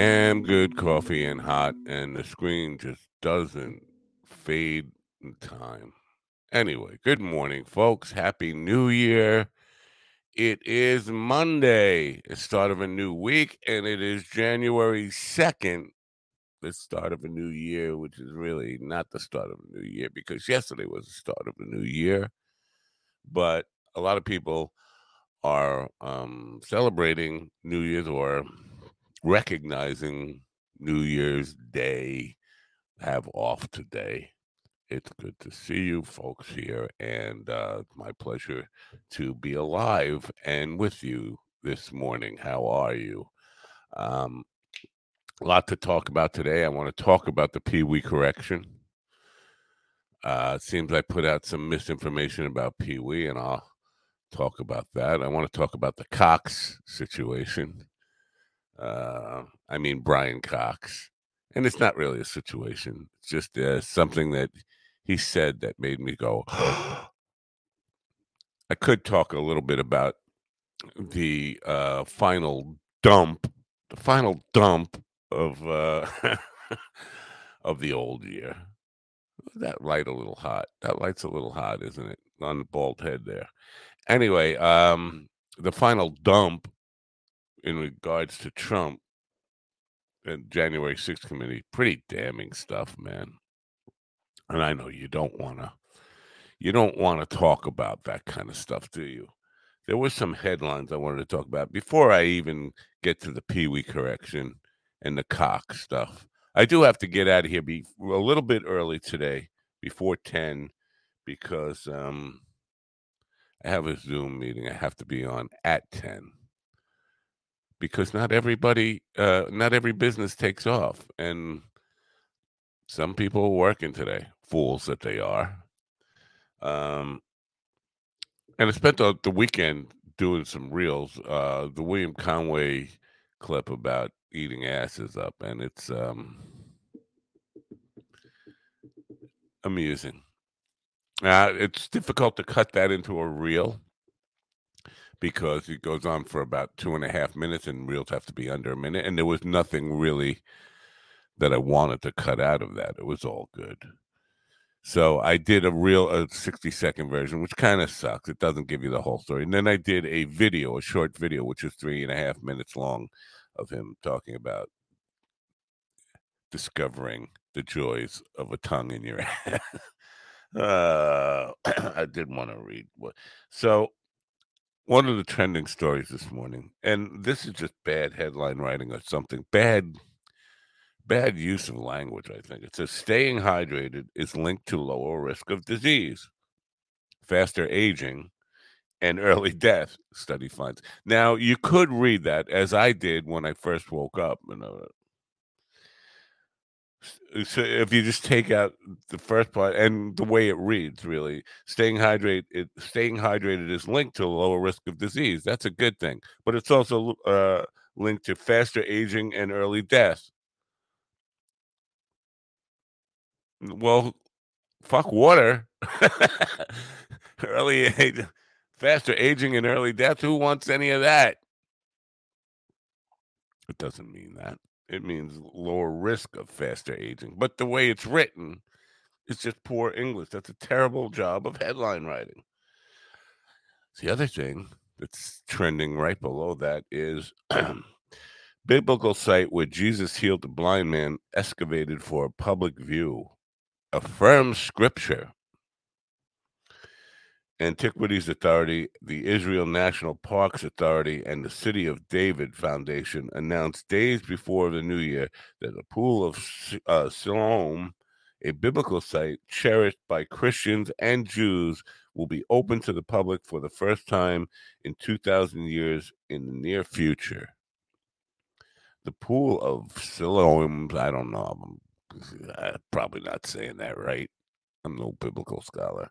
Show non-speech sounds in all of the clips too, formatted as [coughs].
Damn good coffee and hot, and the screen just doesn't fade in time. Anyway, good morning, folks. Happy New Year. It is Monday, the start of a new week, and it is January 2nd, the start of a new year, which is really not the start of a new year because yesterday was the start of a new year. But a lot of people are um, celebrating New Year's or recognizing New Year's Day, have off today. It's good to see you folks here, and uh, my pleasure to be alive and with you this morning. How are you? Um, a lot to talk about today. I want to talk about the Pee Wee correction. Uh, seems I put out some misinformation about Pee Wee, and I'll talk about that. I want to talk about the Cox situation. Uh, I mean, Brian Cox. And it's not really a situation, it's just uh, something that he said that made me go, [gasps] I could talk a little bit about the uh, final dump, the final dump of uh, [laughs] of the old year. That light a little hot. That light's a little hot, isn't it? On the bald head there. Anyway, um, the final dump in regards to Trump and January 6th committee, pretty damning stuff, man. And I know you don't want to you don't want to talk about that kind of stuff, do you? There were some headlines I wanted to talk about before I even get to the Pee Wee correction and the Cox stuff. I do have to get out of here be a little bit early today, before 10, because um, I have a Zoom meeting I have to be on at 10 because not everybody, uh, not every business takes off. And some people are working today, fools that they are. Um, and I spent the, the weekend doing some reels. Uh, the William Conway clip about eating asses up, and it's um, amusing. Uh, it's difficult to cut that into a reel because it goes on for about two and a half minutes, and reels have to be under a minute. And there was nothing really that I wanted to cut out of that. It was all good. So I did a real a 60 second version, which kind of sucks. It doesn't give you the whole story. And then I did a video, a short video, which is three and a half minutes long of him talking about discovering the joys of a tongue in your [laughs] ass. uh, [clears throat] I didn't want to read what. So one of the trending stories this morning, and this is just bad headline writing or something. Bad bad use of language, I think. It says staying hydrated is linked to lower risk of disease, faster aging, and early death, study finds. Now, you could read that as I did when I first woke up. You know, so if you just take out the first part and the way it reads, really, staying hydrated, it, staying hydrated is linked to a lower risk of disease. That's a good thing, but it's also uh, linked to faster aging and early death. Well, fuck water. [laughs] early age, faster aging and early death. Who wants any of that? It doesn't mean that. It means lower risk of faster aging. But the way it's written, it's just poor English. That's a terrible job of headline writing. The other thing that's trending right below that is [clears throat] biblical site where Jesus healed the blind man excavated for public view affirms scripture. Antiquities Authority, the Israel National Parks Authority, and the City of David Foundation announced days before the new year that the Pool of uh, Siloam, a biblical site cherished by Christians and Jews, will be open to the public for the first time in 2,000 years in the near future. The Pool of Siloam, I don't know, I'm, I'm probably not saying that right. I'm no biblical scholar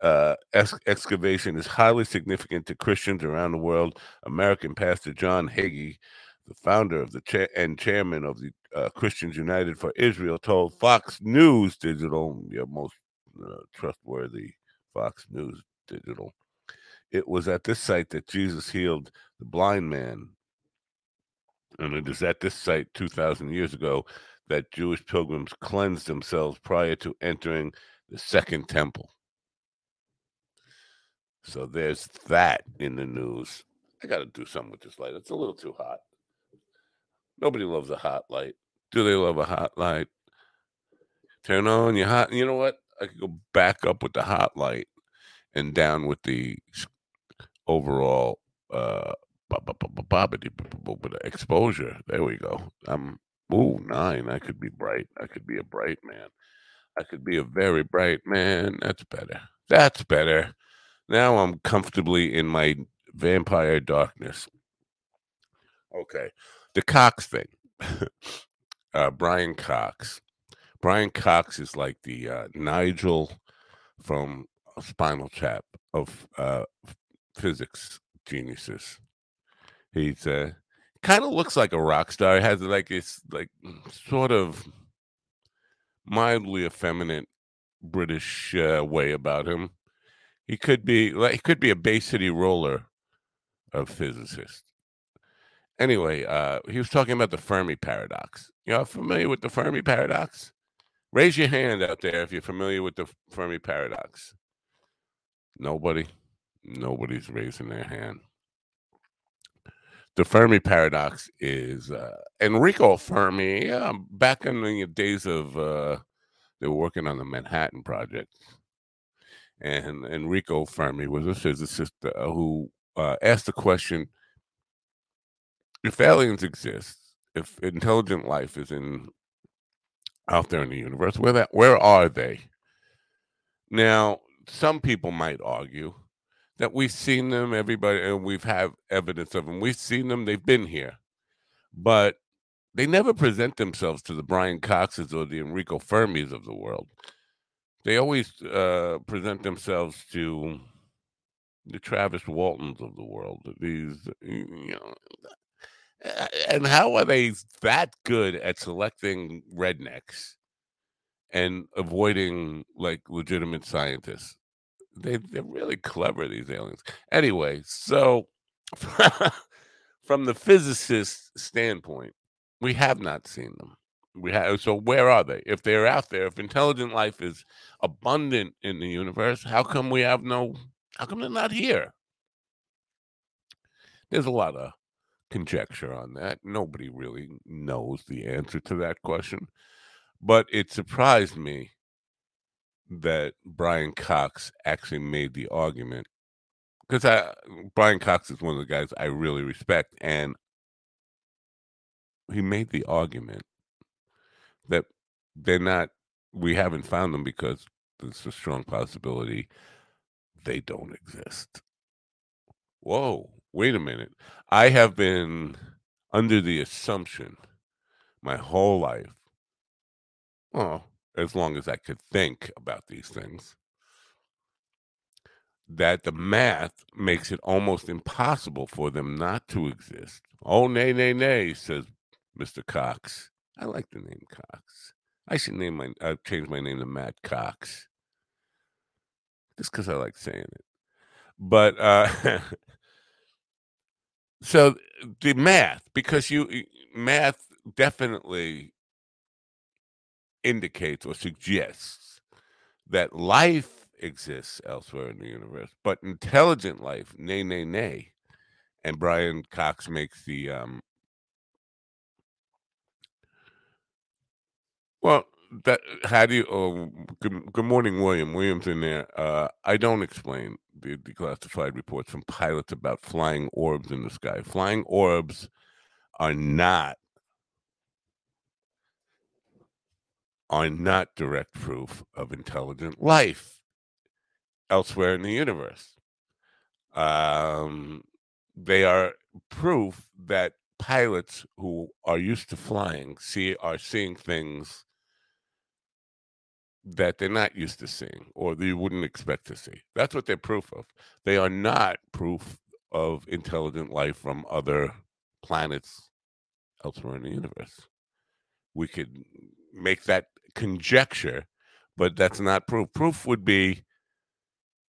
uh, ex- excavation is highly significant to Christians around the world. American pastor John Hagee, the founder of the cha- and chairman of the uh, Christians United for Israel, told Fox News Digital, your most uh, trustworthy Fox News Digital, it was at this site that Jesus healed the blind man. And it is at this site 2,000 years ago that Jewish pilgrims cleansed themselves prior to entering the second temple. So there's that in the news. I got to do something with this light. It's a little too hot. Nobody loves a hot light. Do they love a hot light? Turn on your hot. You know what? I could go back up with the hot light and down with the overall uh exposure. There we go. I'm ooh nine. I could be bright. I could be a bright man. I could be a very bright man. That's better. That's better. Now I'm comfortably in my vampire darkness. Okay. The Cox thing. [laughs] uh, Brian Cox. Brian Cox is like the uh, Nigel from Spinal Tap of uh, physics geniuses. He's uh, kind of looks like a rock star. He Has like this like sort of mildly effeminate British uh, way about him. He could be like he could be a Bay City roller of physicists. Anyway, uh, he was talking about the Fermi paradox. You all familiar with the Fermi paradox? Raise your hand out there if you're familiar with the Fermi paradox. Nobody, nobody's raising their hand. The Fermi paradox is uh, Enrico Fermi. Back in the days of uh, they were working on the Manhattan Project and Enrico Fermi was a physicist uh, who uh, asked the question: If aliens exist, if intelligent life is in out there in the universe, where that where are they? Now, some people might argue that we've seen them, everybody, and we've have evidence of them. We've seen them; they've been here, but they never present themselves to the Brian Coxes or the Enrico Fermis of the world they always uh, present themselves to the Travis Waltons of the world. These, you know, and how are they that good at selecting rednecks and avoiding like legitimate scientists? They they're really clever. These aliens. Anyway, so [laughs] from the physicist standpoint, we have not seen them we have so where are they? If they're out there if intelligent life is abundant in the universe how come we have no how come they're not here? There's a lot of conjecture on that. Nobody really knows the answer to that question but it surprised me that brian cox actually made the argument because i brian cox is one of the guys i really respect and he made the argument that they're not we haven't found them because there's a strong possibility they don't exist. Whoa, wait a minute. I have been under the assumption my whole life, well, as long as I could think about these things, that the math makes it almost impossible for them not to exist. Oh, nay, nay, nay, says Mr. Cox. I like the name Cox. I should name my I change my name to Matt Cox. Just because I like saying it. But uh [laughs] so the math, because you math definitely indicates or suggests that life exists elsewhere in the universe, but intelligent life, nay, nay, nay. And Brian Cox makes the um, Well, that how do you? Oh, good, good morning, William. William's in there. Uh, I don't explain the declassified reports from pilots about flying orbs in the sky. Flying orbs are not are not direct proof of intelligent life elsewhere in the universe. Um, they are proof that pilots who are used to flying see are seeing things that they're not used to seeing or you wouldn't expect to see. That's what they're proof of. They are not proof of intelligent life from other planets elsewhere in the universe. We could make that conjecture, but that's not proof. Proof would be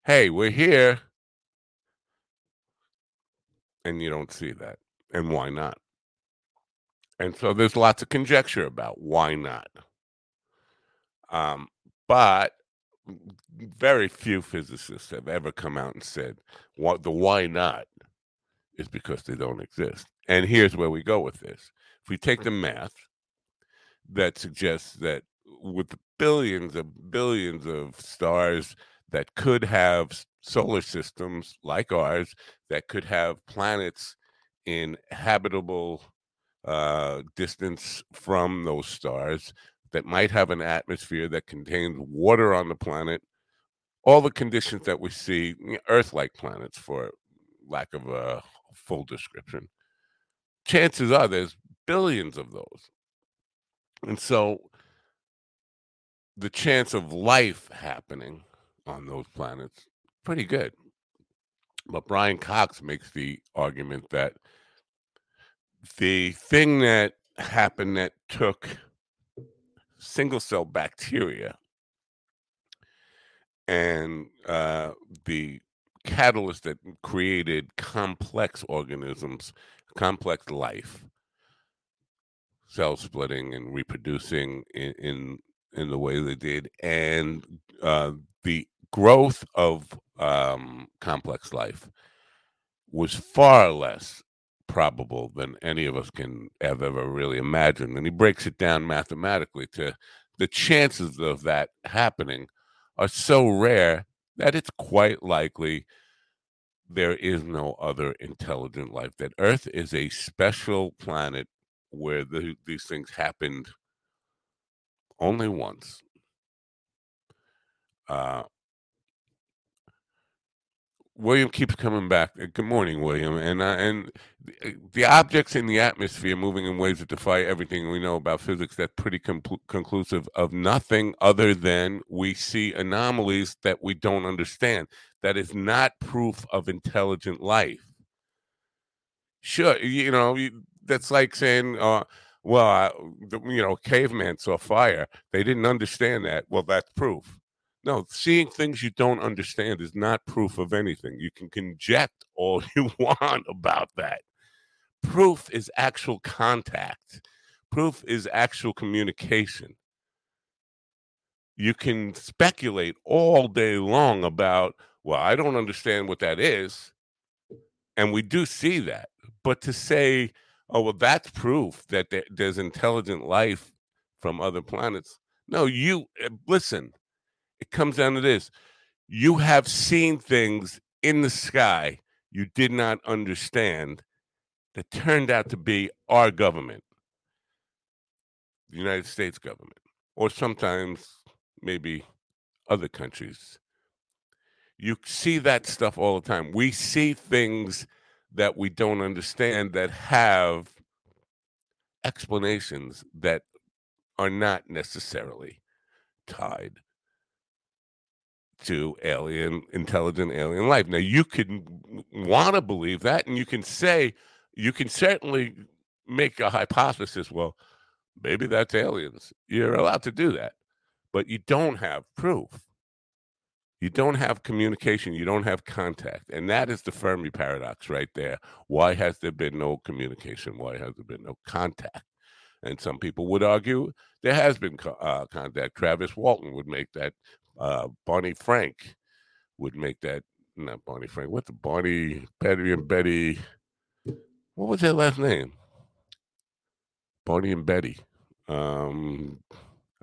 hey, we're here. And you don't see that. And why not? And so there's lots of conjecture about why not. Um, but very few physicists have ever come out and said what the why not is because they don't exist. And here's where we go with this. If we take the math that suggests that with billions of billions of stars that could have solar systems like ours, that could have planets in habitable uh, distance from those stars, that might have an atmosphere that contains water on the planet, all the conditions that we see, Earth like planets, for lack of a full description. Chances are there's billions of those. And so the chance of life happening on those planets pretty good. But Brian Cox makes the argument that the thing that happened that took single cell bacteria and uh, the catalyst that created complex organisms, complex life, cell splitting and reproducing in, in in the way they did, and uh, the growth of um, complex life was far less probable than any of us can have ever really imagined. And he breaks it down mathematically to the chances of that happening are so rare that it's quite likely there is no other intelligent life. That Earth is a special planet where the, these things happened only once. Uh, William keeps coming back. Uh, good morning, William. And uh, and uh, the objects in the atmosphere moving in ways that defy everything we know about physics. That's pretty com- conclusive of nothing other than we see anomalies that we don't understand. That is not proof of intelligent life. Sure, you know that's like saying, uh, "Well, the, you know, caveman saw fire. They didn't understand that. Well, that's proof." No, seeing things you don't understand is not proof of anything. You can conject all [laughs] you want about that. Proof is actual contact, proof is actual communication. You can speculate all day long about, well, I don't understand what that is. And we do see that. But to say, oh, well, that's proof that there's intelligent life from other planets. No, you eh, listen it comes down to this you have seen things in the sky you did not understand that turned out to be our government, the United States government, or sometimes maybe other countries. You see that stuff all the time. We see things that we don't understand that have explanations that are not necessarily tied to alien, intelligent alien life. Now, you can want to believe that, and you can say, you can certainly make a hypothesis. Well, maybe that's aliens. You're allowed to do that, but you don't have proof. You don't have communication. You don't have contact. And that is the Fermi paradox right there. Why has there been no communication? Why has there been no contact? And some people would argue there has been uh, contact. Travis Walton would make that uh, Barney Frank would make that. Not Barney Frank. What the Barney Betty and Betty? What was their last name? Barney and Betty. Um,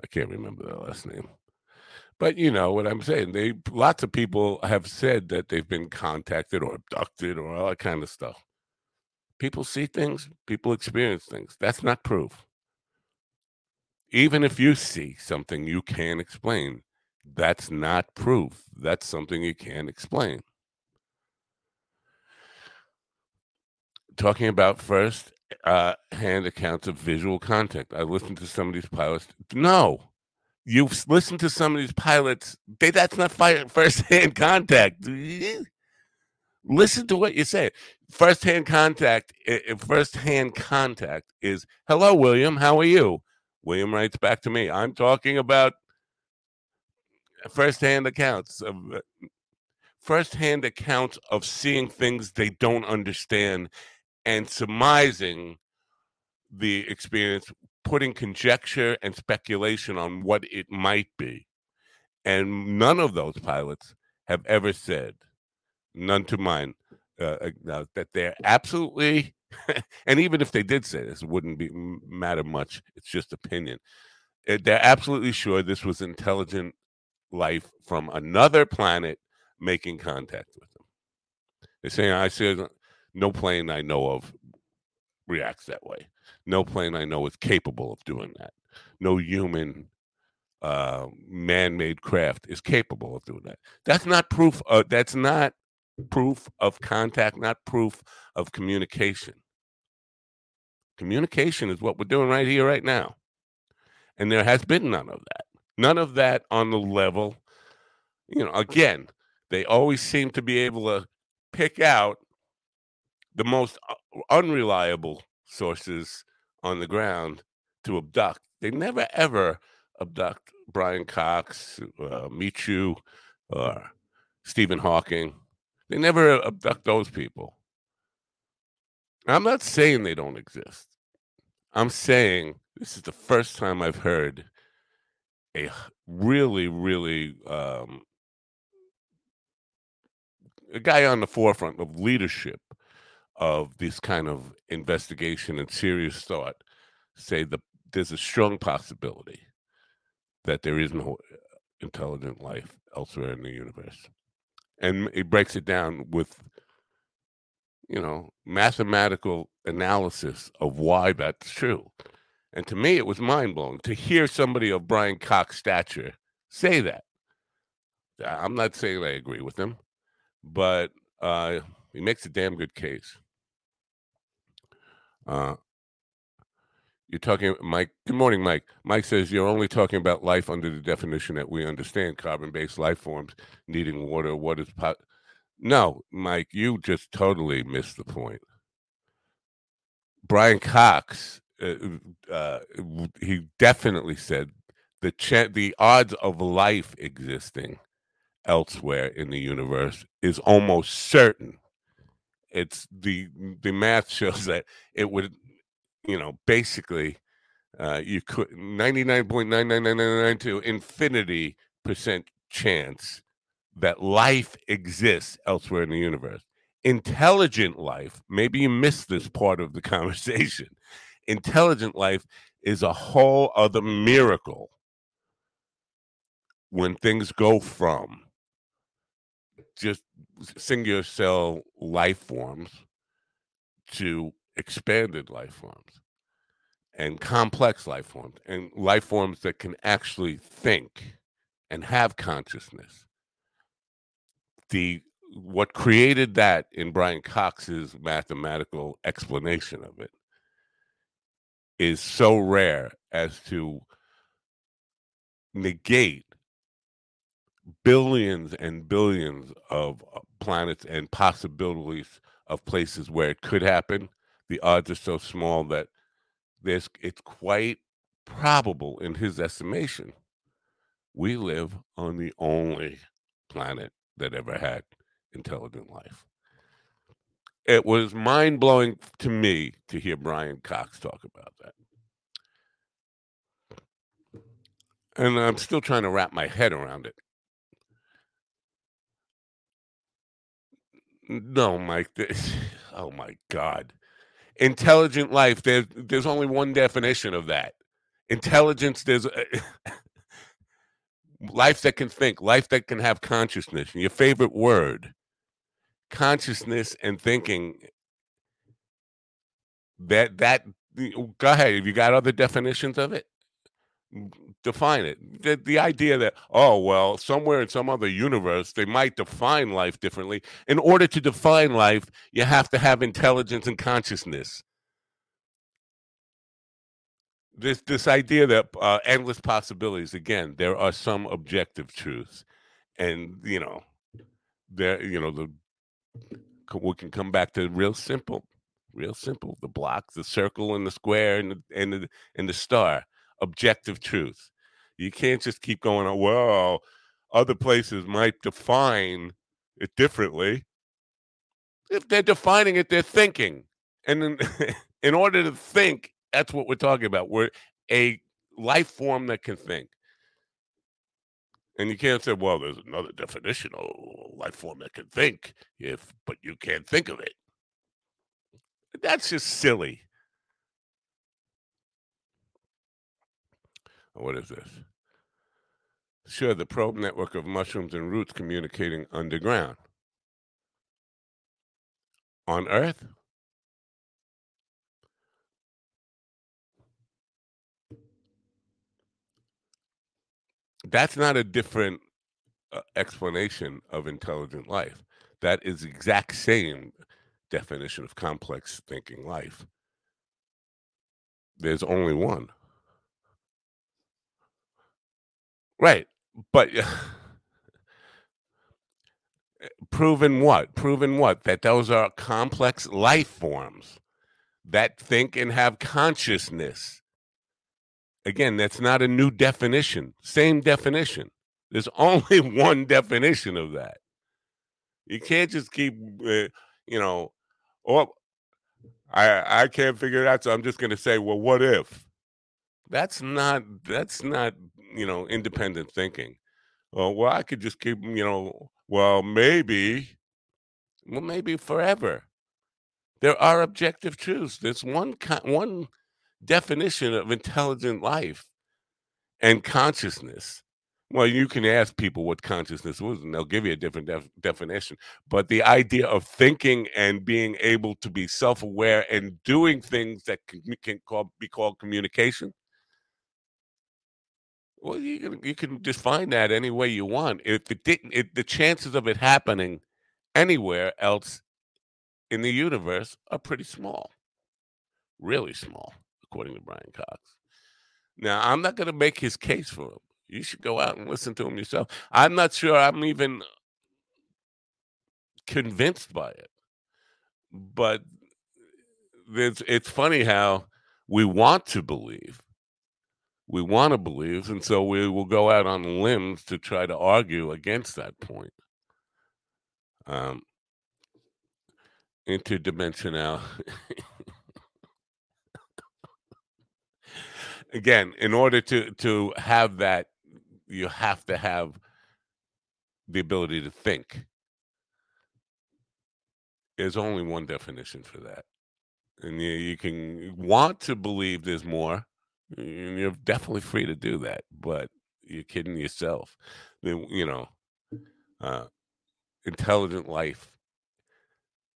I can't remember their last name. But you know what I'm saying. They lots of people have said that they've been contacted or abducted or all that kind of stuff. People see things, people experience things. That's not proof. Even if you see something you can't explain, that's not proof. That's something you can't explain. Talking about first uh, hand accounts of visual contact. I listened to some of these pilots. No, you've listened to some of these pilots. They, that's not [laughs] first hand contact. Listen to what you say. First hand contact. First hand contact is hello, William. How are you? William writes back to me. I'm talking about first hand accounts of uh, first hand accounts of seeing things they don't understand and surmising the experience, putting conjecture and speculation on what it might be. And none of those pilots have ever said, none to mine, uh, uh that they're absolutely, [laughs] and even if they did say this, it wouldn't be matter much. It's just opinion. Eh, they're absolutely sure this was intelligent life from another planet making contact with them. They're saying, I said, no plane I know of reacts that way. No plane I know is capable of doing that. No human uh, man-made craft is capable of doing that. That's not proof. Of, that's not proof of contact. Not proof of communication. Communication is what we're doing right here, right now, and there has been none of that. None of that on the level. You know, again, they always seem to be able to pick out the most uh, unreliable sources on the ground to abduct. They never ever abduct Brian Cox, uh, Michio, or Stephen Hawking. They never abduct those people. I'm not saying they don't exist. I'm saying this is the first time I've heard a really, really um, a guy on the forefront of leadership of this kind of investigation and serious thought say that there's a strong possibility that there is no uh, intelligent life elsewhere in the universe. And it breaks it down with you know mathematical analysis of why that's true and to me, it was mind blowing to hear somebody of Brian Cox stature say that. I'm not saying I agree with him, but uh, he makes a damn good case. Uh, you're talking, Mike. Good morning, Mike. Mike says you're only talking about life under the definition that we understand carbon based life forms needing water. What is pot? No, Mike, you just totally missed the point. Brian Cox uh, uh, he definitely said the ch- the odds of life existing elsewhere in the universe is almost certain. It's the the math shows [laughs] that it would, you know, basically, uh, you could ninety nine point nine nine nine nine nine to infinity percent chance that life exists elsewhere in the universe. Intelligent life. Maybe you missed this part of the [laughs] conversation intelligent life is a whole other miracle when things go from just singular cell life forms to expanded life forms and complex life forms and life forms that can actually think and have consciousness. The what created that in Brian Cox's mathematical explanation of it is so rare as to negate billions and billions of uh, planets and possibilities of places where it could happen. The odds are so small that there's it's quite probable in his estimation we live on the only planet that ever had intelligent life it was mind blowing to me to hear Brian Cox talk about that. And I'm still trying to wrap my head around it. No, Mike. This, [sighs] oh my God. Intelligent life, there's there's only one definition of that. intelligence. There's [laughs] life that can think, life that can have consciousness. Your favorite word, consciousness and thinking. That that go ahead. Have you got other definitions of it? define it. The, the idea that, oh, well, somewhere in some other universe, they might define life differently. In order to define life, you have to have intelligence and consciousness. This, this idea that uh, endless possibilities, again, there are some objective truths. And, you know, there, you know, the we can come back to real simple, real simple. The block, the circle, and the square, and the and the, and the star objective truth. You can't just keep going, oh, well, other places might define it differently. If they're defining it, they're thinking. And in, [laughs] in order to think, that's what we're talking about. We're a life form that can think. And you can't say, well, there's another definition of life form that can think, if but you can't think of it. That's just silly. What is this? Sure, the probe network of mushrooms and roots communicating underground. On Earth? That's not a different uh, explanation of intelligent life. That is exact same definition of complex thinking life. There's only one. Right. But [laughs] proven what? Proven what? That those are complex life forms that think and have consciousness. Again, that's not a new definition. Same definition. There's [laughs] only one definition of that. You can't just keep, uh, you know, oh, I I can't figure it out, so I'm just going to say, well, what if? That's not that's not you know, independent thinking. Oh, well, I could just keep, you know, well, maybe, well, maybe forever. There are objective truths. There's one kind one definition of intelligent life and consciousness. Well, you can ask people what consciousness was, and they'll give you a different def- definition. But the idea of thinking and being able to be self-aware and doing things that can, can call, be called communication well, you can you can define that any way you want. If it didn't, the chances of it happening anywhere else in the universe are pretty small, really small, according to Brian Cox. Now, I'm not going to make his case for him. You should go out and listen to him yourself. I'm not sure I'm even convinced by it, but it's it's funny how we want to believe we want to believe, and so we will go out on limbs to try to argue against that point. Um, interdimensional. [laughs] Again, in order to to have that, you have to have the ability to think. There's only one definition for that, and you, you can want to believe there's more you're definitely free to do that, but you're kidding yourself. Then you know, uh, intelligent life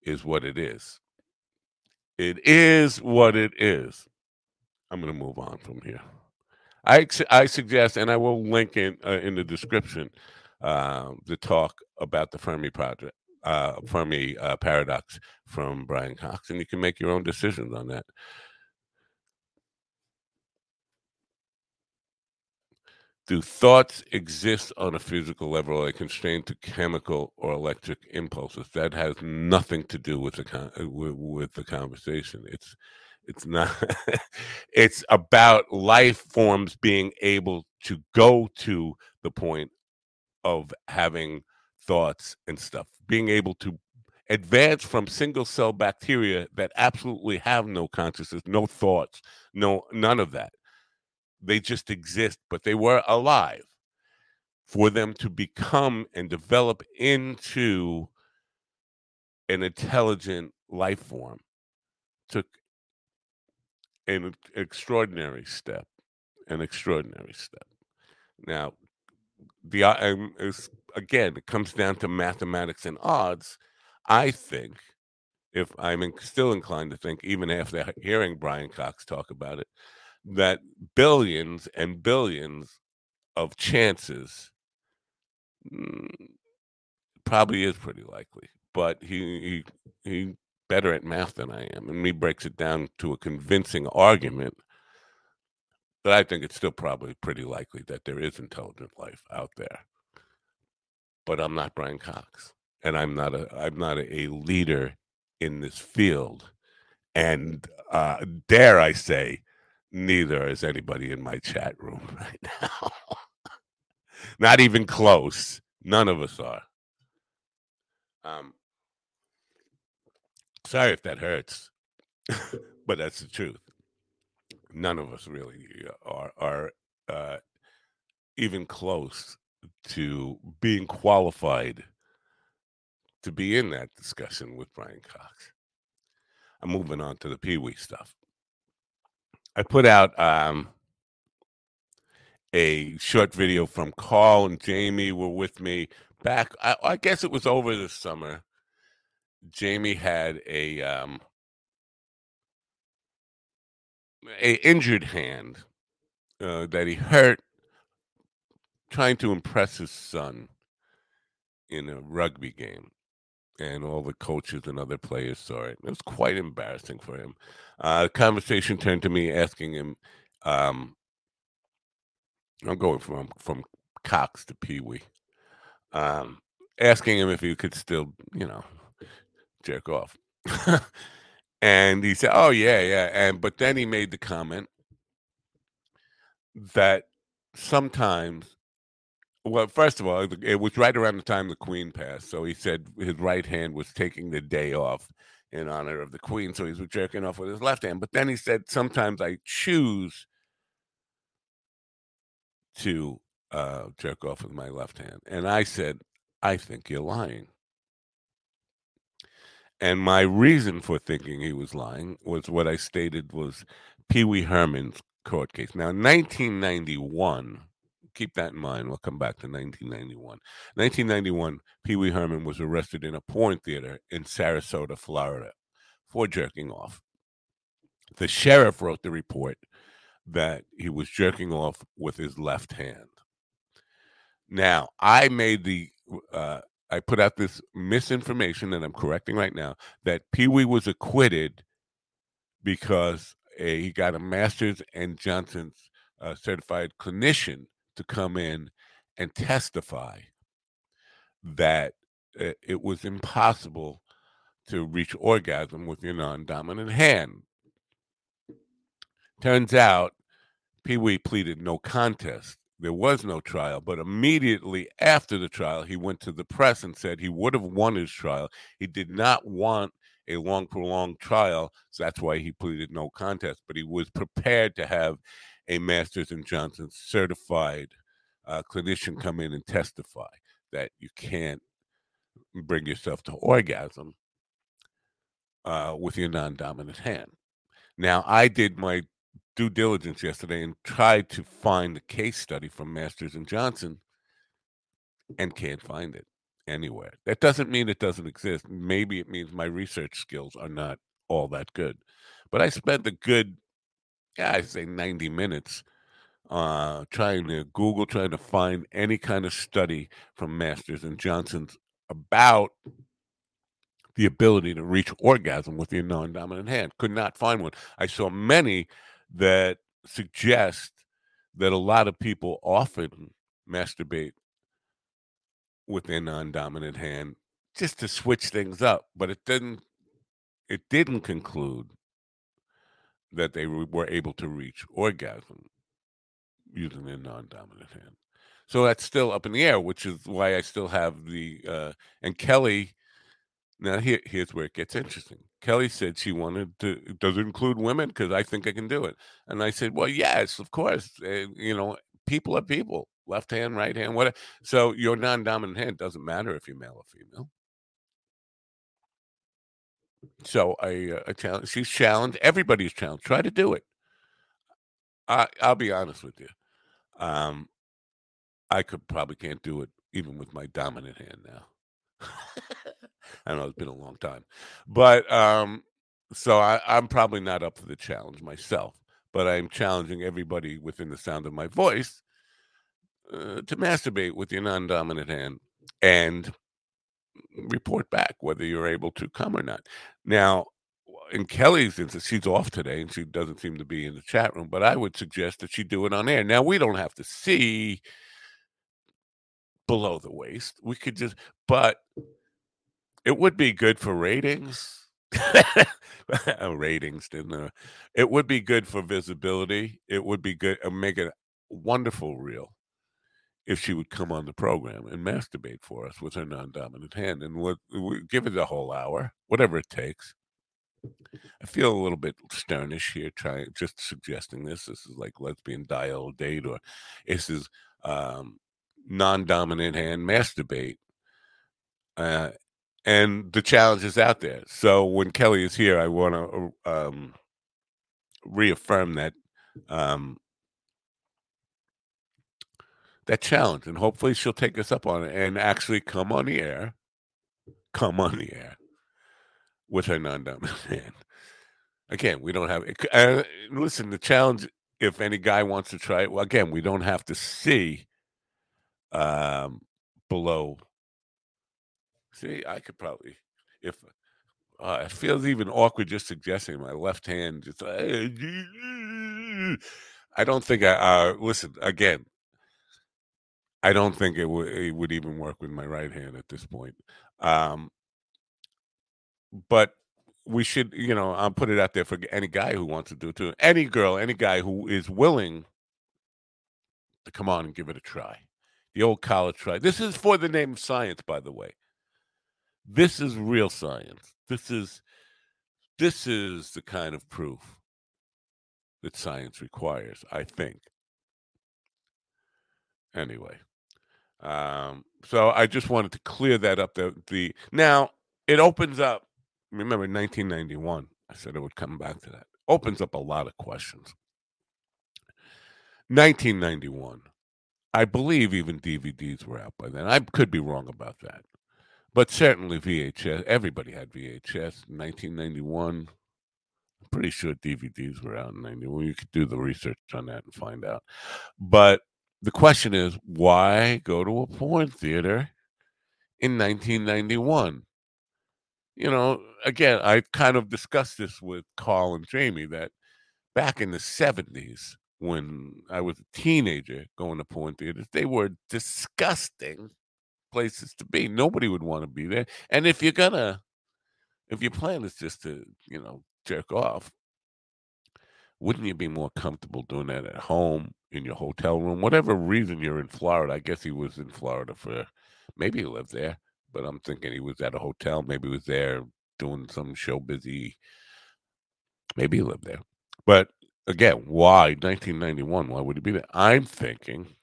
is what it is. It is what it is. I'm going to move on from here. I I suggest, and I will link in uh, in the description, uh, the talk about the Fermi project, uh, Fermi uh, paradox from Brian Cox, and you can make your own decisions on that. Do thoughts exist on a physical level or are constrained to chemical or electric impulses? That has nothing to do with the con- uh, with, with the conversation. It's it's not. [laughs] it's about life forms being able to go to the point of having thoughts and stuff, being able to advance from single cell bacteria that absolutely have no consciousness, no thoughts, no none of that they just exist, but they were alive. For them to become and develop into an intelligent life form took an extraordinary step. an extraordinary step. Now, the um, is, again, it comes down to mathematics and odds. I think, if I'm in, still inclined to think, even after hearing Brian Cox talk about it, that billions and billions of chances mm, probably is pretty likely. But he he he better at math than I am, and he breaks it down to a convincing argument. But I think it's still probably pretty likely that there is intelligent life out there. But I'm not Brian Cox, and I'm not a I'm not a, leader in this field, and uh, dare I say, neither is anybody in my chat room [laughs] right now. not even close. None of us are. Um, sorry if that hurts, but that's the truth. None of us really are are uh, even close to being qualified to be in that discussion with Brian Cox. I'm moving on to the Pee Wee stuff. I put out um, a short video from Carl and Jamie were with me back. I, I guess it was over the summer. Jamie had a um, a injured hand uh, that he hurt trying to impress his son in a rugby game and all the coaches and other players saw it. It was quite embarrassing for him. Uh, the conversation turned to me asking him, um, I'm going from from Cox to Pee Wee, um, asking him if he could still, you know, jerk off. and he said, "Oh yeah, yeah." And but then he made the comment that sometimes well, first of all, it was right around the time the Queen passed. So he said his right hand was taking the day off in honor of the Queen. So he was jerking off with his left hand. But then he said, sometimes I choose to uh, jerk off with my left hand. And I said, I think you're lying. And my reason for thinking he was lying was what I stated was Pee Wee Herman's court case. Now, 1991 keep that in mind. We'll come back to 1991. 1991, Pee Wee Herman was arrested in a porn theater in Sarasota, Florida, for jerking off. The sheriff wrote the report that he was jerking off with his left hand. Now, I made the uh, I put out this misinformation that I'm correcting right now that Pee Wee was acquitted because a, he got a Masters and Johnson's uh, certified clinician to come in and testify that it was impossible to reach orgasm with your non dominant hand. Turns out Pee Wee pleaded no contest. There was no trial, but immediately after the trial, he went to the press and said he would have won his trial. He did not want a long, prolonged trial, so that's why he pleaded no contest. But he was prepared to have a Masters and Johnson certified uh, clinician come in and testify that you can't bring yourself to orgasm uh, with your non-dominant hand. Now, I did my due diligence yesterday and tried to find a case study from Masters and Johnson and can't find it anywhere. That doesn't mean it doesn't exist. Maybe it means my research skills are not all that good. But I spent a good yeah, I say 90 minutes uh, trying to Google, trying to find any kind of study from Masters and Johnson's about the ability to reach orgasm with your non dominant hand. Could not find one. I saw many that suggest that a lot of people often masturbate with their non dominant hand just to switch things up, but it didn't. It didn't conclude that they were able to reach orgasm using their non-dominant hand. So that's still up in the air, which is why I still have the uh, and Kelly. Now here, here's where it gets interesting. Kelly said she wanted to. Does it include women? Because I think I can do it. And I said, well, yes, of course. Uh, you know, people are people. Left hand, right hand, whatever. So your non-dominant hand doesn't matter if you're male or female. So I, uh, I challenge. She's challenged. Everybody's challenged. Try to do it. I, I'll be honest with you. Um, I could probably can't do it even with my dominant hand now. [laughs] [laughs] I know it's been a long time, but um, so I, I'm probably not up for the challenge myself. But I'm challenging everybody within the sound of my voice uh, to masturbate with your non-dominant hand and report back whether you're able to come or not. Now, in Kelly's instance, she's off today and she doesn't seem to be in the chat room, but I would suggest that she do it on air. Now, we don't have to see below the waist. We could just, but it would be good for ratings. [laughs] ratings, didn't uh, it? Would be good for visibility. It would be good, uh, make it wonderful reel if she would come on the program and masturbate for us with her non-dominant hand, and what give it a whole hour, whatever it takes. I feel a little bit sternish here, trying just suggesting this. This is like lesbian dial date, or this is um, non-dominant hand masturbate. Uh, and the challenge is out there. So when Kelly is here, I want to um, reaffirm that um, that challenge, and hopefully she'll take us up on it and actually come on the air, come on the air with her non-dominant [laughs] hand. Again, we don't have. Uh, listen, the challenge. If any guy wants to try it, well, again, we don't have to see um, below. See, I could probably, if uh, it feels even awkward just suggesting my left hand. Just, [laughs] I don't think I. Uh, listen again. I don't think it would it would even work with my right hand at this point. Um, but we should, you know, I'll put it out there for any guy who wants to do it too. Any girl, any guy who is willing to come on and give it a try. The old college try. This is for the name of science, by the way. This is real science. This is this is the kind of proof that science requires, I think. Anyway. Um, so I just wanted to clear that up. The, the now it opens up. Remember, 1991. I said I would come back to that. Opens up a lot of questions. 1991. I believe even DVDs were out by then. I could be wrong about that. But certainly VHS, everybody had VHS in 1991. I'm pretty sure DVDs were out in 91. You could do the research on that and find out. But the question is, why go to a porn theater in 1991? You know, again, I kind of discussed this with Carl and Jamie that back in the 70s, when I was a teenager going to porn theaters, they were disgusting places to be. Nobody would want to be there. And if you're gonna, if your plan is just to, you know, jerk off, wouldn't you be more comfortable doing that at home in your hotel room? Whatever reason you're in Florida, I guess he was in Florida for maybe he lived there, but I'm thinking he was at a hotel. Maybe he was there doing some show busy. Maybe he lived there. But again, why 1991? Why would he be there? I'm thinking,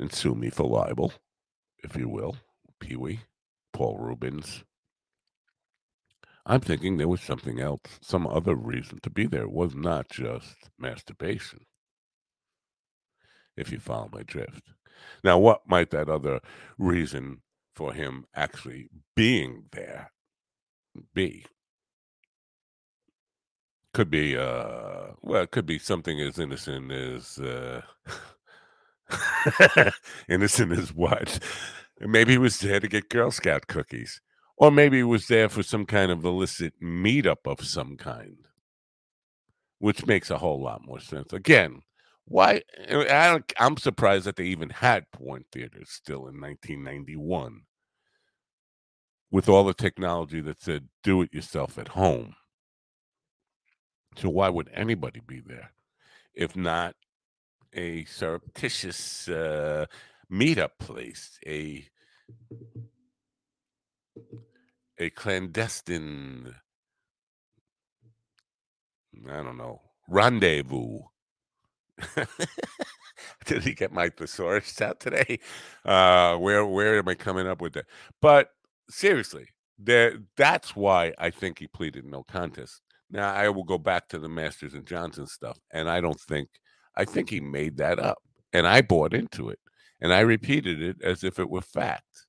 and sue me for libel, if you will, Pee Wee, Paul Reubens. I'm thinking there was something else, some other reason to be there. It was not just masturbation, if you follow my drift. Now, what might that other reason for him actually being there be? could be uh well it could be something as innocent as uh [laughs] [laughs] innocent as what? Maybe he was there to get girl scout cookies. Or maybe he was there for some kind of illicit meetup of some kind. Which makes a whole lot more sense. Again why eh, I i'm surprised that they even had porn theaters still in 1991 with all the technology that said do it yourself at home. So why would anybody be there? If not a surreptitious uh, meetup place, a a clandestine, I don't know, rendezvous. [laughs] Did he get my thesaurus out today? Uh, where where am I coming up with that? But seriously, there that's why I think he pleaded no contest Now I will go back to the Masters and Johnson stuff, and I don't think I think he made that up, and I bought into it, and I repeated it as if it were fact.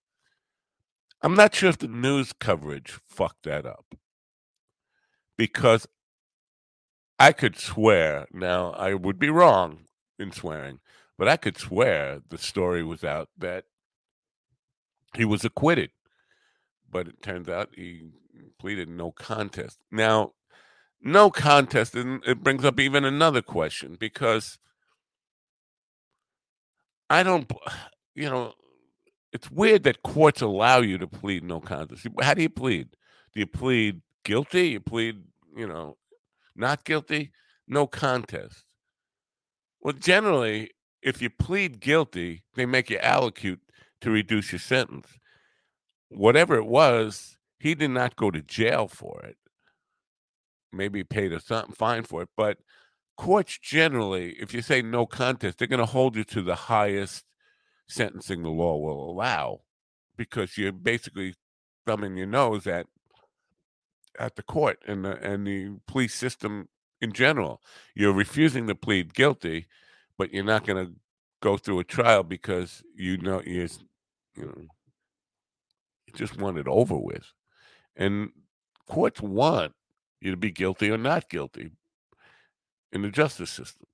I'm not sure if the news coverage fucked that up because I could swear. Now I would be wrong in swearing, but I could swear the story was out that he was acquitted, but it turns out he pleaded no contest. Now no contest, and it brings up even another question because I don't, [sighs] you know, it's weird that courts allow you to plead no contest. How do you plead? Do you plead guilty? You plead, you know, not guilty? No contest. Well, generally, if you plead guilty, they make you allocute to reduce your sentence. Whatever it was, he did not go to jail for it maybe paid a something fine for it. But courts generally, if you say no contest, they're going to hold you to the highest sentencing the law will allow, because you're basically thumbing your nose at at the court and the and the police system in general. You're refusing to plead guilty, but you're not going to go through a trial because you know you you know you just want it over with, and courts want you to be guilty or not guilty in the justice system.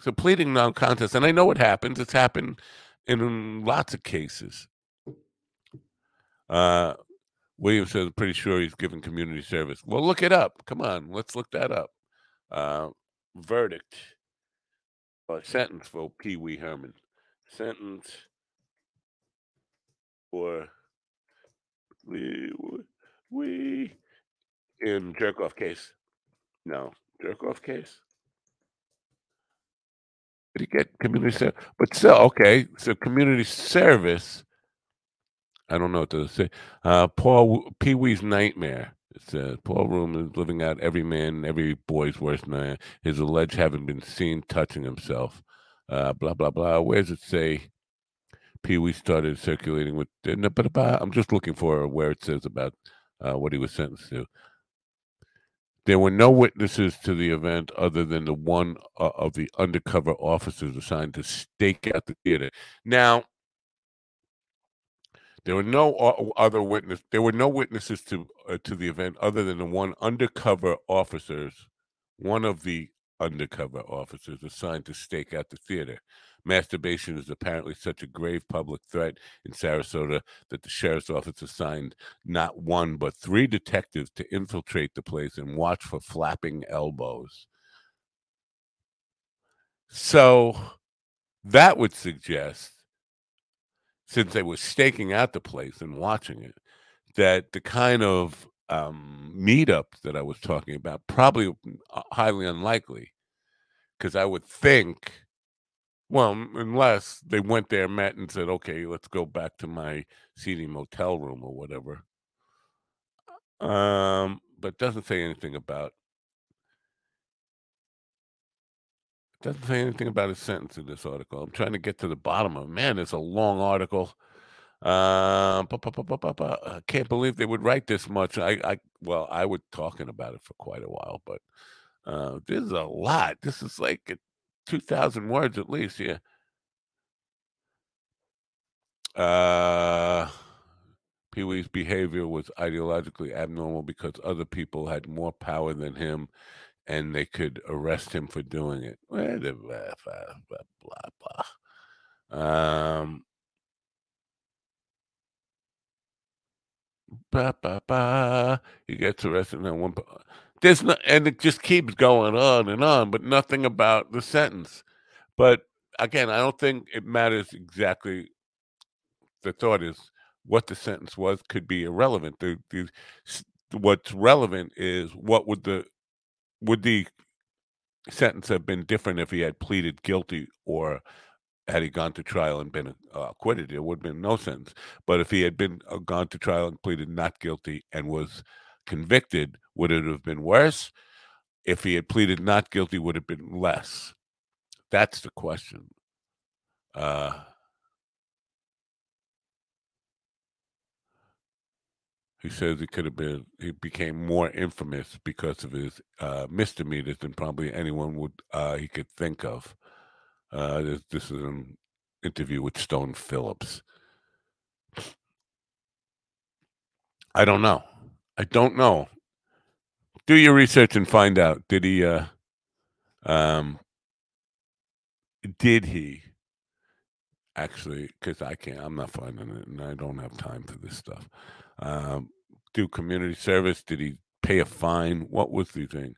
So pleading non-contest, and I know what happens. It's happened in lots of cases. Uh, William says, pretty sure he's given community service. Well, look it up. Come on, let's look that up. Uh, verdict or sentence for Pee Wee Herman. Sentence for we we in jerk off case. No, jerk off case. Did he get community service? But still, okay. So community service. I don't know what to say. Uh, Paul Pee Wee's nightmare. It says Paul Reubens living out every man, every boy's worst nightmare. His alleged having been seen touching himself. Uh, blah blah blah. Where does it say? Pee Wee started circulating with. I'm just looking for where it says about uh, what he was sentenced to. There were no witnesses to the event other than the one uh, of the undercover officers assigned to stake out the theater. Now, there were no other witness. There were no witnesses to uh, to the event other than the one undercover officers, one of the undercover officers assigned to stake out the theater. Masturbation is apparently such a grave public threat in Sarasota that the sheriff's office assigned not one but three detectives to infiltrate the place and watch for flapping elbows. So that would suggest, since they were staking out the place and watching it, that the kind of um, meetup that I was talking about probably uh, highly unlikely, because I would think well, unless they went there, met, and said, "Okay, let's go back to my seedy motel room or whatever." Um, but doesn't say anything about. Doesn't say anything about his sentence in this article. I'm trying to get to the bottom of. Man, it's a long article. Uh, I can't believe they would write this much. I, I, well, I was talking about it for quite a while, but uh, this is a lot. This is like 2,000 words at least, yeah. Uh, Pee Wee's behavior was ideologically abnormal because other people had more power than him and they could arrest him for doing it. Blah, blah, blah. Um, bah, bah, bah. He gets arrested and one. There's no, and it just keeps going on and on, but nothing about the sentence. But again, I don't think it matters exactly. The thought is what the sentence was could be irrelevant. The, the what's relevant is what would the would the sentence have been different if he had pleaded guilty or had he gone to trial and been uh, acquitted, it would have been no sentence. But if he had been uh, gone to trial and pleaded not guilty and was convicted, would it have been worse? If he had pleaded not guilty, would it have been less? That's the question. Uh, He says he could have been, he became more infamous because of his uh, misdemeanors than probably anyone would uh, he could think of. Uh, this, this is an interview with Stone Phillips. I don't know. I don't know. Do your research and find out. Did he? Uh, um, did he actually? Because I can't. I'm not finding it, and I don't have time for this stuff. Um, do community service? Did he pay a fine? What was the thing?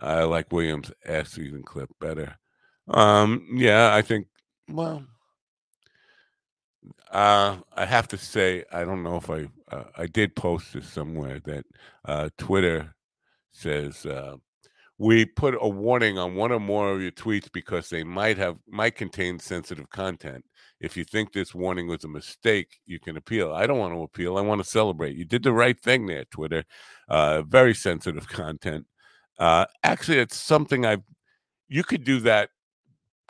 I like Williams' ass season clip better. Um, yeah, I think. Well, uh, I have to say, I don't know if I uh, I did post this somewhere that uh, Twitter says uh, we put a warning on one or more of your tweets because they might have might contain sensitive content. If you think this warning was a mistake, you can appeal. I don't want to appeal. I want to celebrate. You did the right thing there, Twitter. Uh, very sensitive [laughs] content. Uh, actually, it's something I've. You could do that,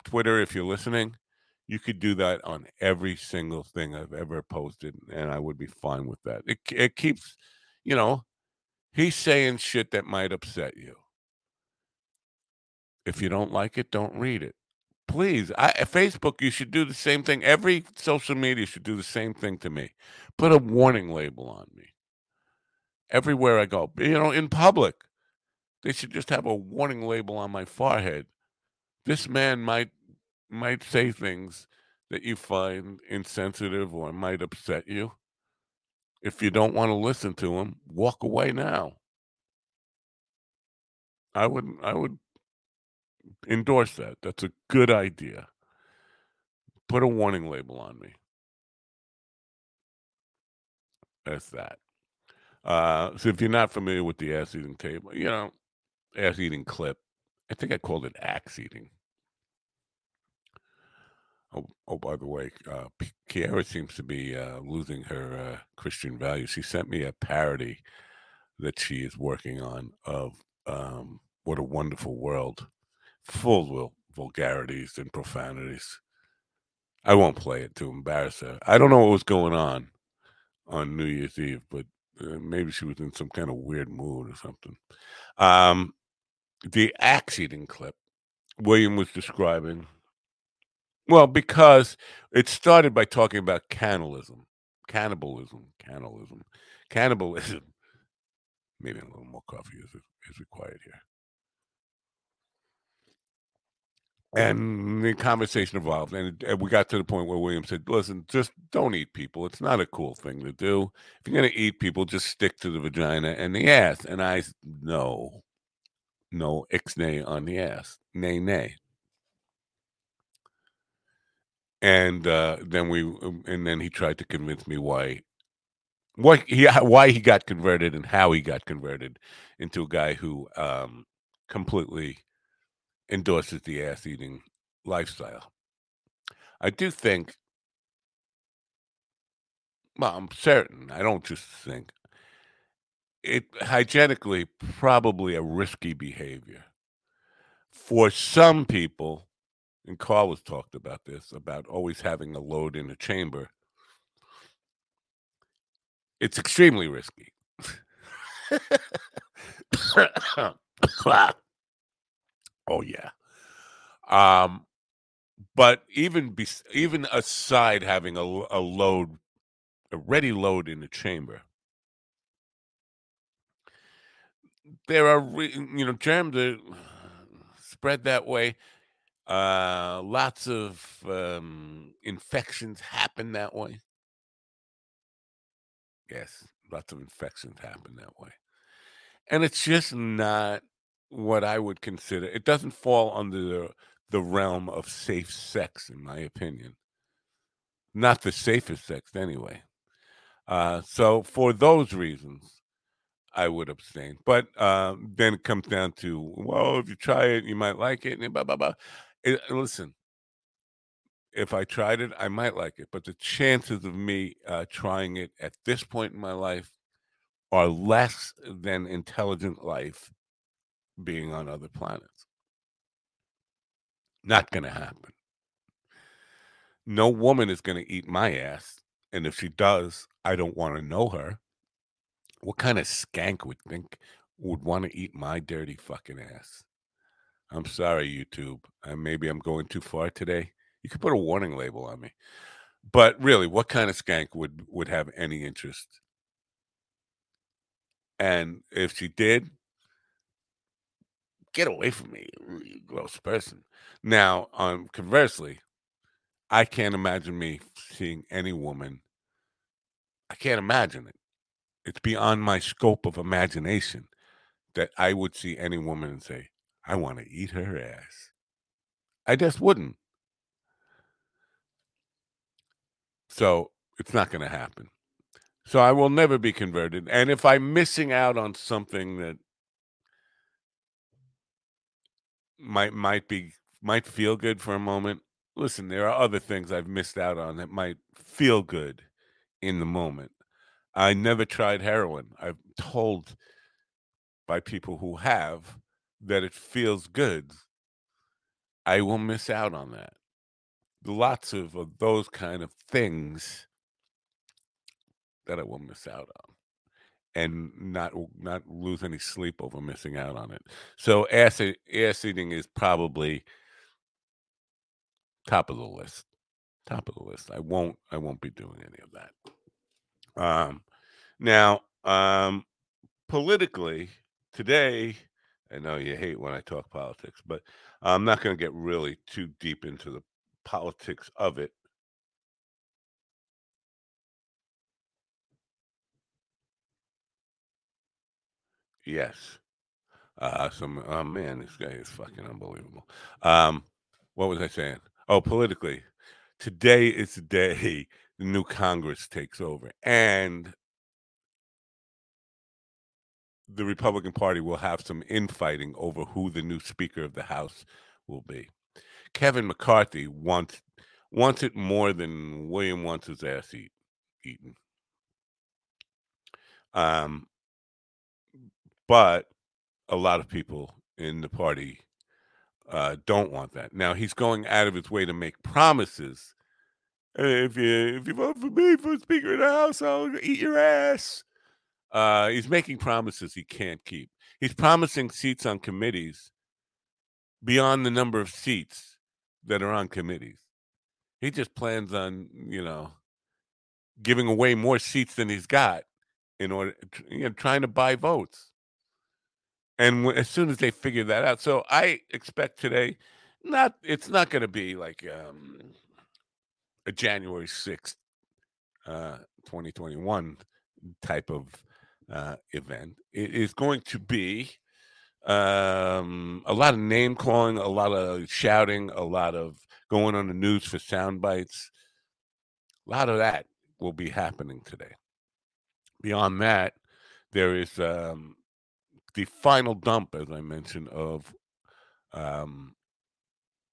Twitter, if you're listening you could do that on every single thing I've ever posted, and I would be fine with that. It it keeps, you know, he's saying shit that might upset you. If you don't like it, don't read it. Please, I, Facebook, you should do the same thing. Every social media should do the same thing to me. Put a warning label on me. Everywhere I go, you know, in public, they should just have a warning label on my forehead. This man might might say things that you find insensitive or might upset you. If you don't want to listen to him, walk away now. I would I would endorse that. That's a good idea. Put a warning label on me. That's that. Uh, so if you're not familiar with the ass eating table, you know, ass eating clip, I think I called it axe eating. Oh, oh, by the way, uh, Kiara seems to be uh, losing her uh, Christian values. She sent me a parody that she is working on of um, "What a Wonderful World," full of vulgarities and profanities. I won't play it to embarrass her. I don't know what was going on on New Year's Eve, but uh, maybe she was in some kind of weird mood or something. Um, the axe eating clip William was describing well, because it started by talking about cannibalism, cannibalism, cannibalism, cannibalism. [laughs] Maybe a little more coffee is, is required here. And the conversation evolved, and, and we got to the point where William said, "Listen, just don't eat people. It's not a cool thing to do. If you're going to eat people, just stick to the vagina and the ass." And I, no, no, ixnay on the ass, nay, nay and uh, then we um, and then he tried to convince me why what he why he got converted and how he got converted into a guy who um, completely endorses the ass eating lifestyle. I do think, well, I'm certain. I don't just think it hygienically probably a risky behavior for some people and Carl has talked about this about always having a load in a chamber. It's extremely risky. [coughs] oh yeah. Um, but even be, even aside having a, a load, a ready load in the chamber, there are you know germs that spread that way uh, lots of um, infections happen that way. Yes, lots of infections happen that way. And it's just not what I would consider. It doesn't fall under the, the realm of safe sex, in my opinion. Not the safest sex, anyway. Uh, so, for those reasons, I would abstain. But uh, then it comes down to, well, if you try it, you might like it, and blah, blah, blah. It, listen, if I tried it, I might like it, but the chances of me uh, trying it at this point in my life are less than intelligent life being on other planets. Not going to happen. No woman is going to eat my ass. And if she does, I don't want to know her. What kind of skank would think would want to eat my dirty fucking ass? I'm sorry, YouTube. Maybe I'm going too far today. You could put a warning label on me. But really, what kind of skank would would have any interest? And if she did, get away from me, you gross person. Now, um, conversely, I can't imagine me seeing any woman. I can't imagine it. It's beyond my scope of imagination that I would see any woman and say, I want to eat her ass. I just wouldn't. So it's not going to happen. So I will never be converted. And if I'm missing out on something that might might be might feel good for a moment, listen, there are other things I've missed out on that might feel good in the moment. I never tried heroin. I've told by people who have that it feels good. I will miss out on that. Lots of, of those kind of things that I will miss out on and not not lose any sleep over missing out on it. So ass ass eating is probably top of the list. Top of the list. I won't I won't be doing any of that. Um now um politically today I know you hate when I talk politics, but I'm not going to get really too deep into the politics of it. Yes. Uh, some oh man, this guy is fucking unbelievable. Um, what was I saying? Oh, politically, today is the day [laughs] the new Congress takes over, and the Republican Party will have some infighting over who the new Speaker of the House will be. Kevin McCarthy wants wants it more than William wants his ass eat, eaten. Um, but a lot of people in the party uh, don't want that. Now he's going out of his way to make promises. If you if you vote for me for Speaker of the House, I'll eat your ass. Uh, he's making promises he can't keep. He's promising seats on committees beyond the number of seats that are on committees. He just plans on, you know, giving away more seats than he's got in order, you know, trying to buy votes. And as soon as they figure that out, so I expect today, not it's not going to be like um, a January sixth, uh, twenty twenty one type of uh, event. It is going to be um, a lot of name calling, a lot of shouting, a lot of going on the news for sound bites. A lot of that will be happening today. Beyond that, there is um, the final dump, as I mentioned, of um,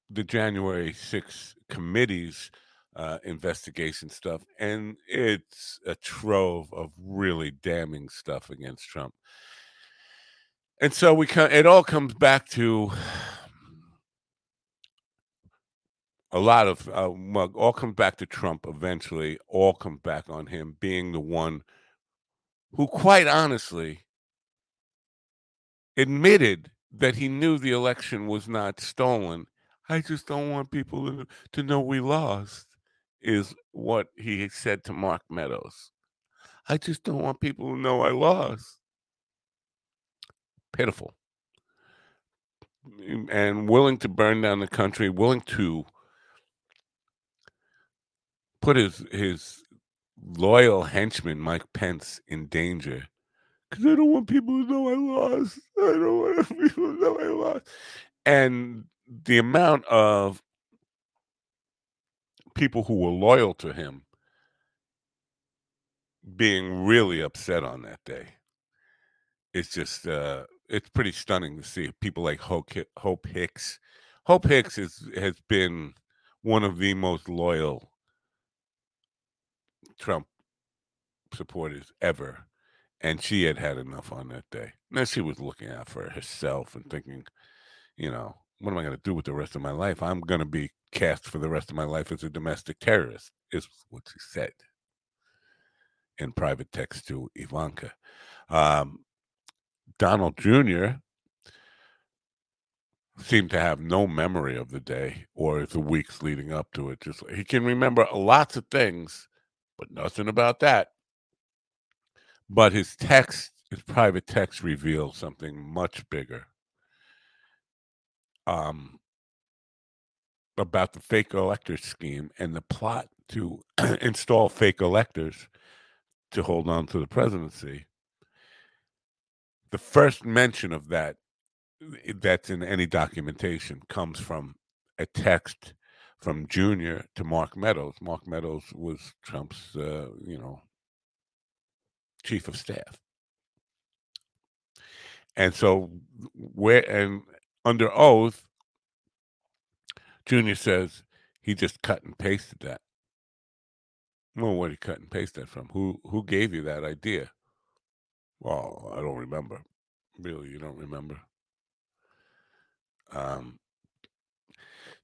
the January 6th committee's uh, investigation stuff, and it's a trove of really damning stuff against Trump. And so we come, it all comes back to a lot of uh, all comes back to Trump eventually. All comes back on him being the one who, quite honestly, admitted that he knew the election was not stolen. I just don't want people to, to know we lost is what he said to Mark Meadows. I just don't want people to know I lost. Pitiful. Mm, and willing to burn down the country, willing to put his his loyal henchman Mike Pence in danger because I don't want people to know I lost. I don't want [laughs] people to know I lost. And the amount of people who were loyal to him being really upset on that day. It's just uh it's pretty stunning to see people like Hope, Hope Hicks. Hope Hicks is has been one of the most loyal Trump supporters ever, and she had had enough on that day. Now she was looking out for herself and thinking, you know, what am I going to do with the rest of my life? I'm going to be cast for the rest of my life as a domestic terrorist, is what she said in private text to Ivanka. Um, Donald Jr. seemed to have no memory of the day or the weeks leading up to it. Just he can remember lots of things, but nothing about that. But his text, his private text, reveals something much bigger. Um, about the fake elector scheme and the plot to [clears throat] install fake electors to hold on to the presidency. The first mention of that that's in any documentation comes from a text from Junior to Mark Meadows. Mark Meadows was Trump's, uh, you know, chief of staff. And so, where and under oath, Junior says he just cut and pasted that. Well, where did he cut and paste that from? Who who gave you that idea? Well, I don't remember. Really, you don't remember? Um,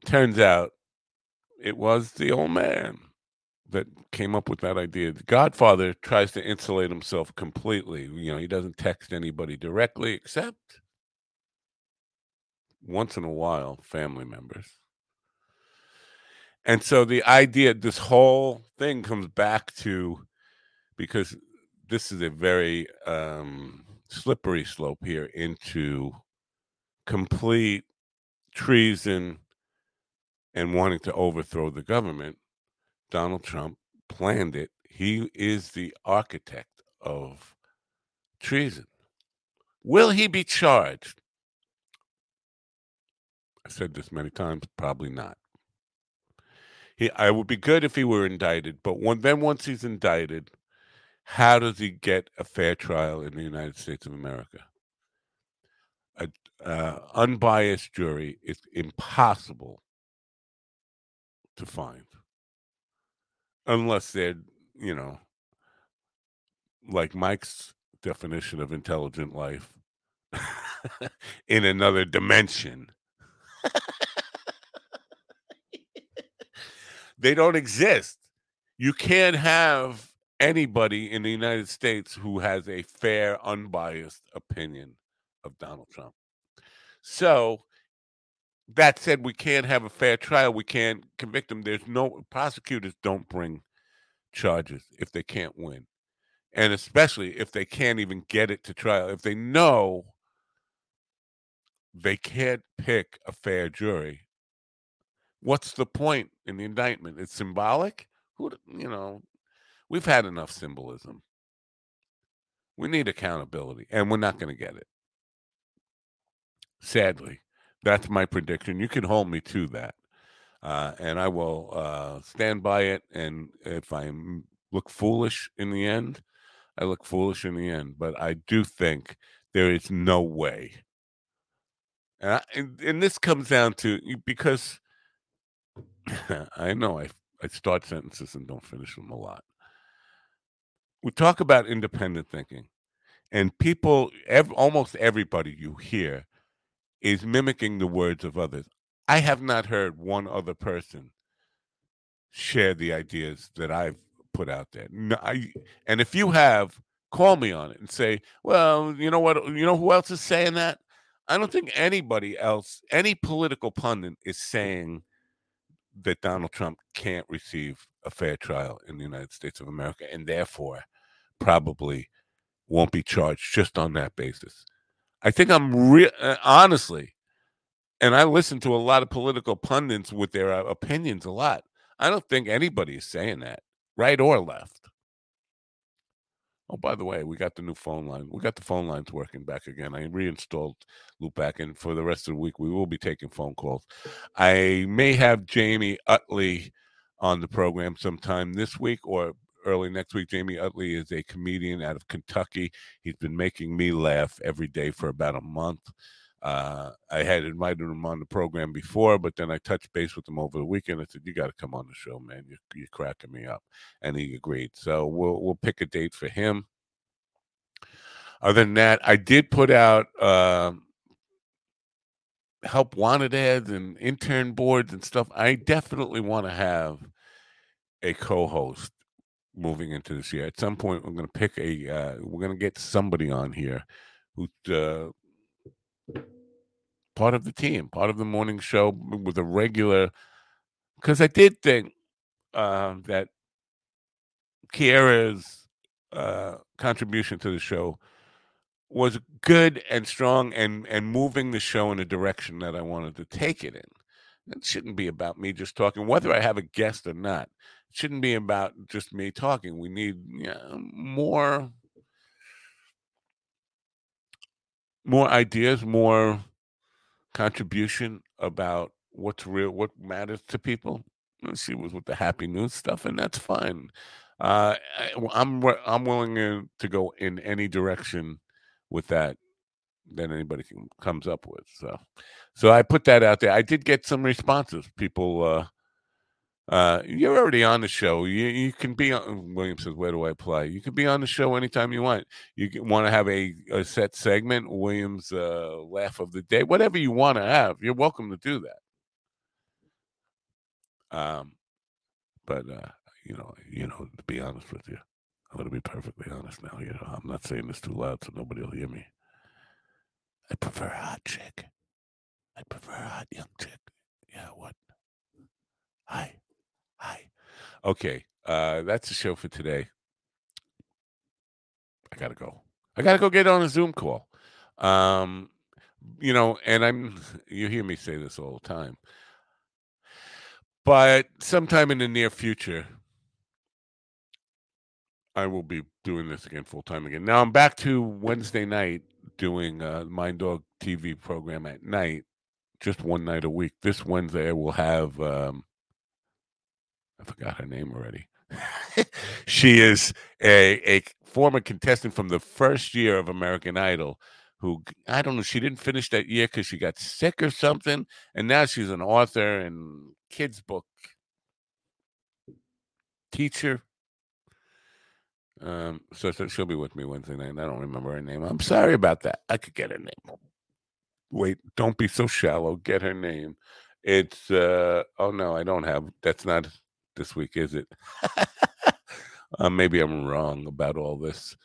turns out it was the old man that came up with that idea. The Godfather tries to insulate himself completely. You know, he doesn't text anybody directly except once in a while, family members. And so the idea, this whole thing comes back to because this is a very um, slippery slope here into complete treason and wanting to overthrow the government. Donald Trump planned it. He is the architect of treason. Will he be charged? I said this many times, probably not. He, I would be good if he were indicted, but then once he's indicted, how does he get a fair trial in the United States of America? A uh, unbiased jury is impossible to find, unless they're, you know, like Mike's definition of intelligent life [laughs] in another dimension. They don't exist. You can't have anybody in the United States who has a fair, unbiased opinion of Donald Trump. So, that said, we can't have a fair trial. We can't convict him. There's no prosecutors don't bring charges if they can't win. And especially if they can't even get it to trial. If they know they can't pick a fair jury, what's the point in the indictment? It's symbolic. Who you know, we've had enough symbolism. We need accountability, and we're not going to get it. Sadly, that's my prediction. You can hold me to that, uh, and I will uh, stand by it. And if I look foolish in the end, I look foolish in the end. But I do think there is no way. And, I, and, and this comes down to because [laughs] I know I I start sentences and don't finish them a lot. We talk about independent thinking, and people, ev- almost everybody you hear, is mimicking the words of others. I have not heard one other person share the ideas that I've put out there. No, I, and if you have, call me on it and say, well, you know what? You know who else is saying that? I don't think anybody else, any political pundit, is saying that Donald Trump can't receive a fair trial in the United States of America and therefore probably won't be charged just on that basis. I think I'm real uh, honestly, and I listen to a lot of political pundits with their uh, opinions a lot. I don't think anybody is saying that, right or left. Oh, by the way, we got the new phone line. We got the phone lines working back again. I reinstalled Loopback, and for the rest of the week, we will be taking phone calls. I may have Jamie Utley on the program sometime this week or early next week. Jamie Utley is a comedian out of Kentucky. He's been making me laugh every day for about a month. Uh, I had invited him on the program before, but then I touched base with him over the weekend. I said, "You got to come on the show, man. You're, you're cracking me up," and he agreed. So we'll we'll pick a date for him. Other than that, I did put out uh, help wanted ads and intern boards and stuff. I definitely want to have a co-host moving into this year. At some point, we're going to pick a. Uh, we're going to get somebody on here who uh, part of the team, part of the morning show with a regular. Because I did think uh, that Kiera's uh, contribution to the show was good and strong and and moving the show in a direction that I wanted to take it in. It shouldn't be about me just talking, whether I have a guest or not. It shouldn't be about just me talking. We need you know, more more ideas, more contribution about what's real, what matters to people. She was with the happy news stuff, and that's fine. Uh, I, I'm I'm willing to go in any direction with that that anybody can, comes up with. So, so I put that out there. I did get some responses. People, uh, uh, you're already on the show. You you can be on. William says, "Where do I play?" You can be on the show anytime you want. You want to have a, a set segment, William's uh, laugh of the day, whatever you want to have. You're welcome to do that. Um, but uh, you know, you know, to be honest with you, I'm going to be perfectly honest now. You know, I'm not saying this too loud so nobody will hear me. I prefer a hot chick. I prefer a hot young chick. Yeah, what? Hi. Hi. Okay. Uh, that's the show for today. I gotta go. I gotta go get on a Zoom call. Um, you know, and I'm [laughs] you hear me say this all the time. But sometime in the near future, I will be doing this again full time again. Now I'm back to Wednesday night doing a Mind Dog TV program at night, just one night a week. This Wednesday I will have um, I forgot her name already. [laughs] she is a, a former contestant from the first year of American Idol who I don't know, she didn't finish that year because she got sick or something. And now she's an author and kids' book teacher. Um, so, so she'll be with me Wednesday night. I don't remember her name. I'm sorry about that. I could get her name. Wait, don't be so shallow. Get her name. It's uh oh no, I don't have that's not this week, is it? [laughs] uh, maybe I'm wrong about all this.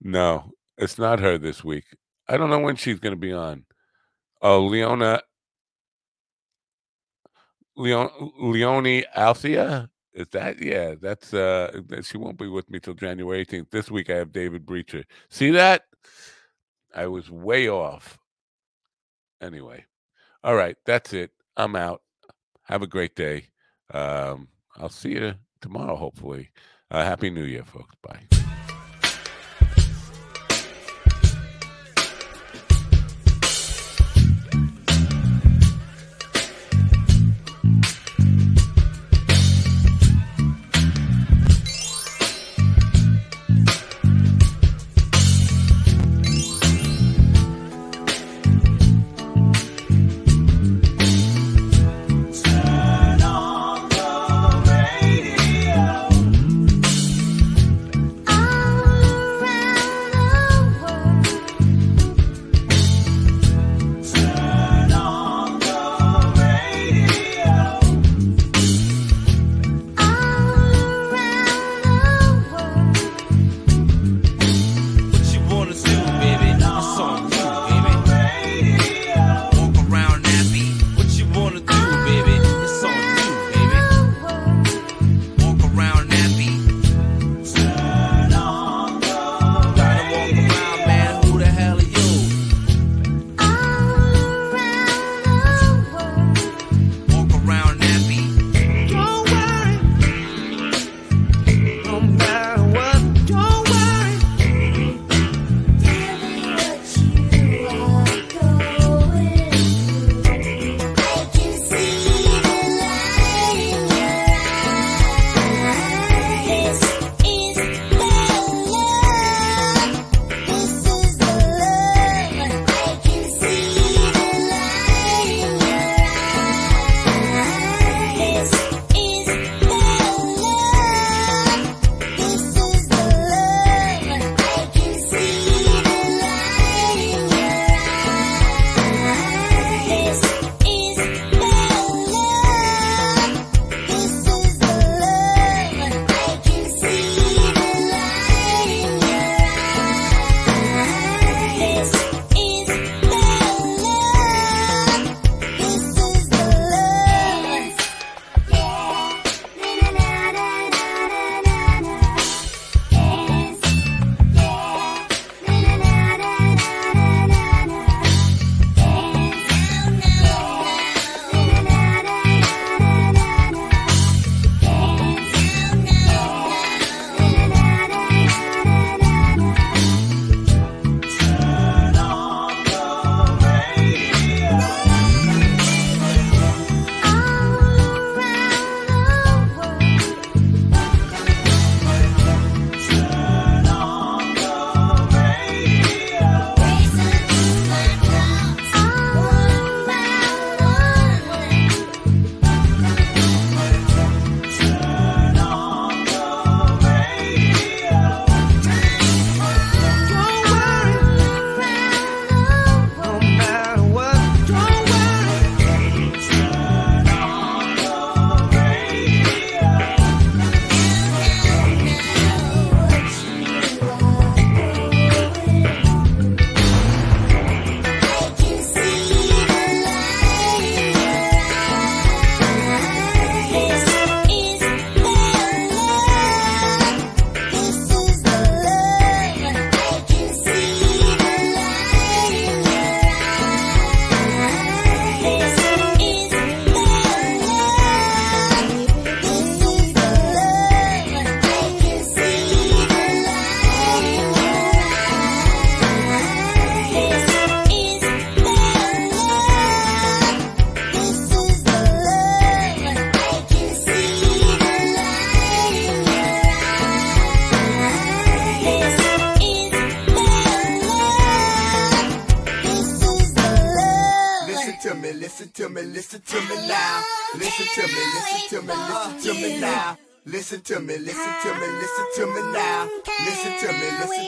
No, it's not her this week. I don't know when she's going to be on. Oh, Leona, Leon, Leonie Althea. Is that yeah? That's uh. She won't be with me till January 18th. This week I have David Breacher. See that? I was way off. Anyway, all right. That's it. I'm out. Have a great day. Um, I'll see you tomorrow, hopefully. Uh, Happy New Year, folks. Bye.